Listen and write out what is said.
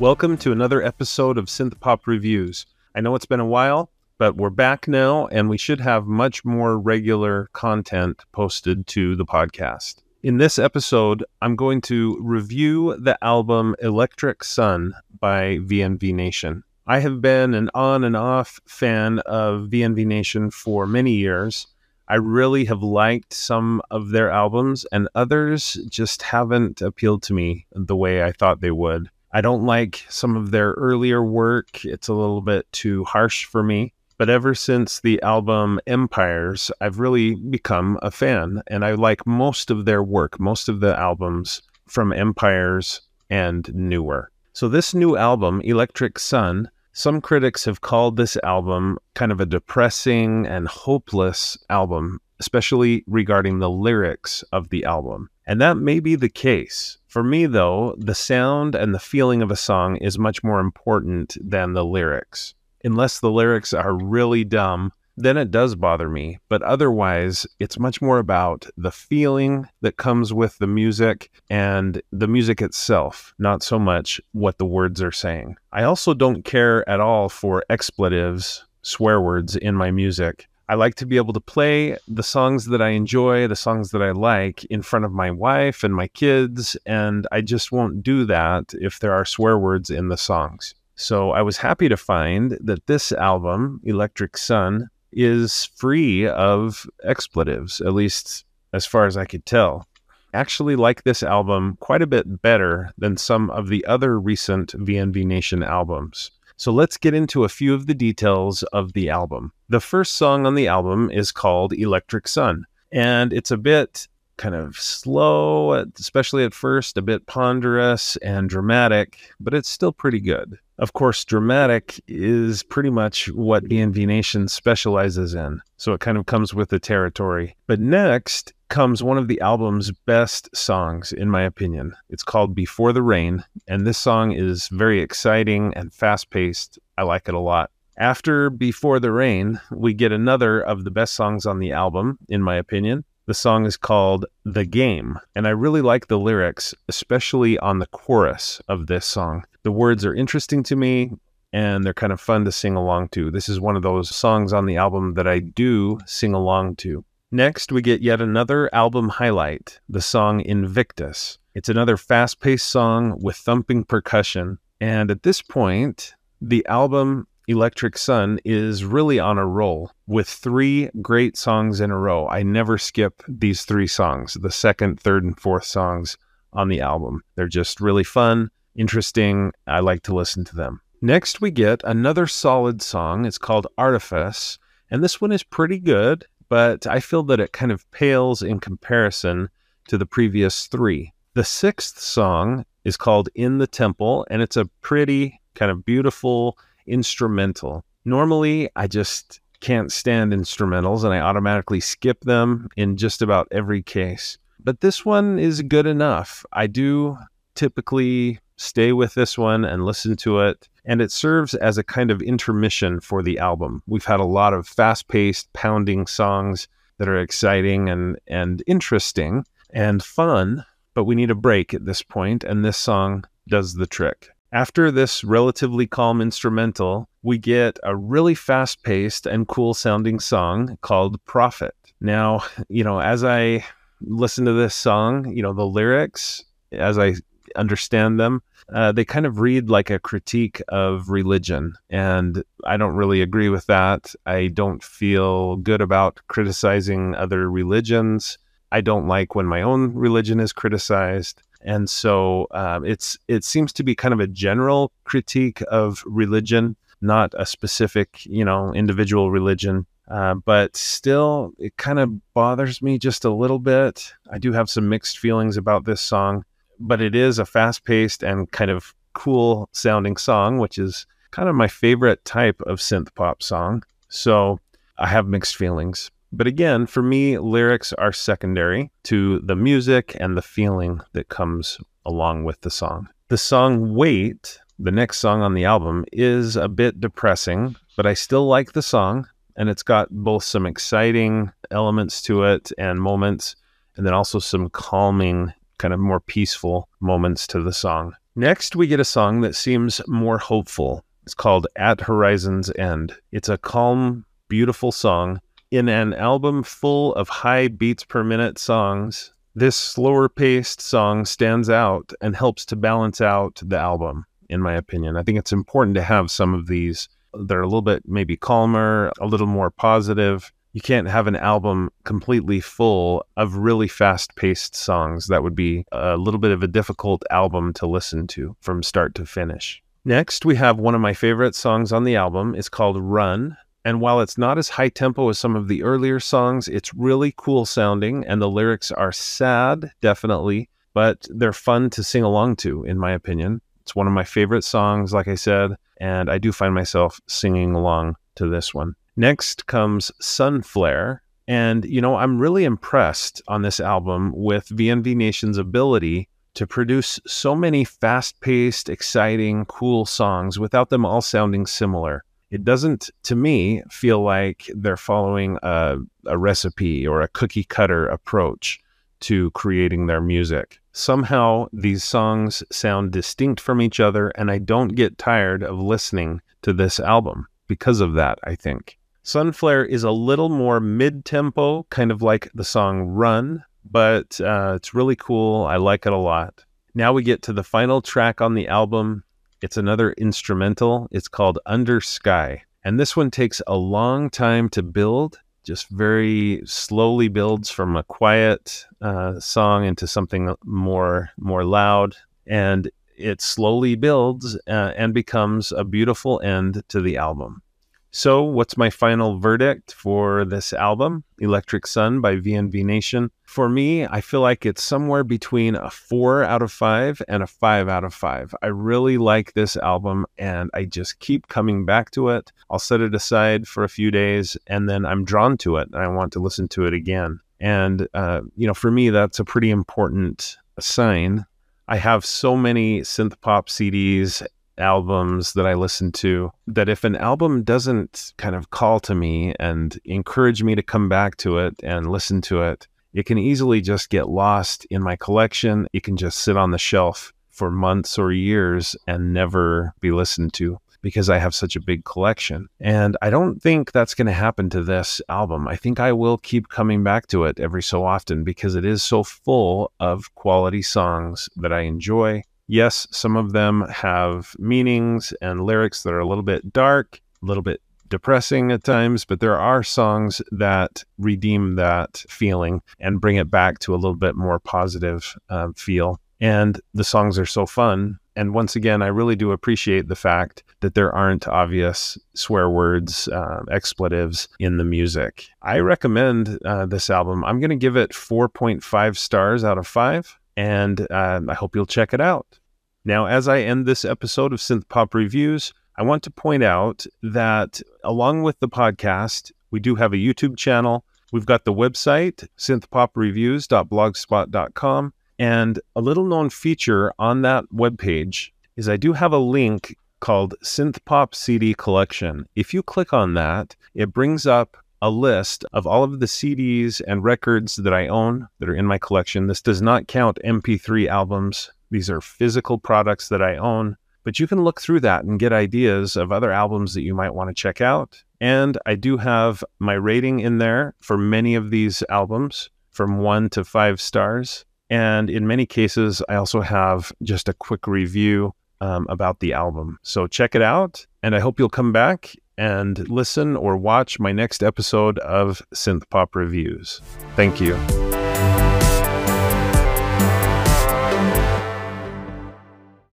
Welcome to another episode of Synth Pop Reviews. I know it's been a while, but we're back now and we should have much more regular content posted to the podcast. In this episode, I'm going to review the album Electric Sun by VNV Nation. I have been an on and off fan of VNV Nation for many years. I really have liked some of their albums, and others just haven't appealed to me the way I thought they would. I don't like some of their earlier work. It's a little bit too harsh for me. But ever since the album Empires, I've really become a fan and I like most of their work, most of the albums from Empires and newer. So, this new album, Electric Sun, some critics have called this album kind of a depressing and hopeless album, especially regarding the lyrics of the album. And that may be the case. For me, though, the sound and the feeling of a song is much more important than the lyrics. Unless the lyrics are really dumb, then it does bother me. But otherwise, it's much more about the feeling that comes with the music and the music itself, not so much what the words are saying. I also don't care at all for expletives, swear words in my music. I like to be able to play the songs that I enjoy, the songs that I like in front of my wife and my kids, and I just won't do that if there are swear words in the songs. So I was happy to find that this album, Electric Sun, is free of expletives, at least as far as I could tell. Actually like this album quite a bit better than some of the other recent VNV Nation albums. So let's get into a few of the details of the album. The first song on the album is called Electric Sun, and it's a bit kind of slow, especially at first, a bit ponderous and dramatic, but it's still pretty good. Of course, dramatic is pretty much what VNV Nation specializes in, so it kind of comes with the territory. But next comes one of the album's best songs, in my opinion. It's called Before the Rain, and this song is very exciting and fast paced. I like it a lot. After Before the Rain, we get another of the best songs on the album, in my opinion. The song is called The Game, and I really like the lyrics, especially on the chorus of this song. The words are interesting to me and they're kind of fun to sing along to. This is one of those songs on the album that I do sing along to. Next, we get yet another album highlight, the song Invictus. It's another fast paced song with thumping percussion. And at this point, the album Electric Sun is really on a roll with three great songs in a row. I never skip these three songs, the second, third, and fourth songs on the album. They're just really fun, interesting. I like to listen to them. Next, we get another solid song. It's called Artifice, and this one is pretty good but I feel that it kind of pales in comparison to the previous three. The sixth song is called In the Temple, and it's a pretty, kind of beautiful instrumental. Normally, I just can't stand instrumentals and I automatically skip them in just about every case. But this one is good enough. I do typically stay with this one and listen to it. And it serves as a kind of intermission for the album. We've had a lot of fast paced, pounding songs that are exciting and, and interesting and fun, but we need a break at this point, and this song does the trick. After this relatively calm instrumental, we get a really fast paced and cool sounding song called Prophet. Now, you know, as I listen to this song, you know, the lyrics, as I understand them, uh, they kind of read like a critique of religion. And I don't really agree with that. I don't feel good about criticizing other religions. I don't like when my own religion is criticized. And so um, it's it seems to be kind of a general critique of religion, not a specific, you know, individual religion. Uh, but still, it kind of bothers me just a little bit. I do have some mixed feelings about this song but it is a fast paced and kind of cool sounding song, which is kind of my favorite type of synth pop song. So I have mixed feelings. But again, for me, lyrics are secondary to the music and the feeling that comes along with the song. The song Wait, the next song on the album, is a bit depressing, but I still like the song. And it's got both some exciting elements to it and moments, and then also some calming kind of more peaceful moments to the song. Next, we get a song that seems more hopeful. It's called At Horizon's End. It's a calm, beautiful song. In an album full of high beats per minute songs, this slower paced song stands out and helps to balance out the album, in my opinion. I think it's important to have some of these that are a little bit maybe calmer, a little more positive. You can't have an album completely full of really fast paced songs. That would be a little bit of a difficult album to listen to from start to finish. Next, we have one of my favorite songs on the album. It's called Run. And while it's not as high tempo as some of the earlier songs, it's really cool sounding, and the lyrics are sad, definitely, but they're fun to sing along to, in my opinion. It's one of my favorite songs, like I said, and I do find myself singing along to this one. Next comes Sunflare. And, you know, I'm really impressed on this album with VNV Nation's ability to produce so many fast paced, exciting, cool songs without them all sounding similar it doesn't to me feel like they're following a, a recipe or a cookie cutter approach to creating their music. Somehow these songs sound distinct from each other, and I don't get tired of listening to this album because of that, I think. Sunflare is a little more mid tempo, kind of like the song Run, but uh, it's really cool. I like it a lot. Now we get to the final track on the album. It's another instrumental. It's called Under Sky. And this one takes a long time to build, just very slowly builds from a quiet uh, song into something more more loud. And it slowly builds uh, and becomes a beautiful end to the album. So, what's my final verdict for this album, Electric Sun by VNV Nation? For me, I feel like it's somewhere between a four out of five and a five out of five. I really like this album and I just keep coming back to it. I'll set it aside for a few days and then I'm drawn to it and I want to listen to it again. And, uh, you know, for me, that's a pretty important sign I have so many synth pop CDs albums that I listen to that if an album doesn't kind of call to me and encourage me to come back to it and listen to it, it can easily just get lost in my collection. It can just sit on the shelf for months or years and never be listened to because I have such a big collection. And I don't think that's going to happen to this album. I think I will keep coming back to it every so often because it is so full of quality songs that I enjoy Yes, some of them have meanings and lyrics that are a little bit dark, a little bit depressing at times, but there are songs that redeem that feeling and bring it back to a little bit more positive uh, feel. And the songs are so fun. And once again, I really do appreciate the fact that there aren't obvious swear words, uh, expletives in the music. I recommend uh, this album. I'm going to give it 4.5 stars out of 5 and uh, I hope you'll check it out. Now, as I end this episode of Synth Pop Reviews, I want to point out that along with the podcast, we do have a YouTube channel. We've got the website, synthpopreviews.blogspot.com. And a little known feature on that webpage is I do have a link called Synth Pop CD Collection. If you click on that, it brings up a list of all of the CDs and records that I own that are in my collection. This does not count MP3 albums. These are physical products that I own, but you can look through that and get ideas of other albums that you might want to check out. And I do have my rating in there for many of these albums from one to five stars. And in many cases, I also have just a quick review um, about the album. So check it out. And I hope you'll come back and listen or watch my next episode of Synth Pop Reviews. Thank you.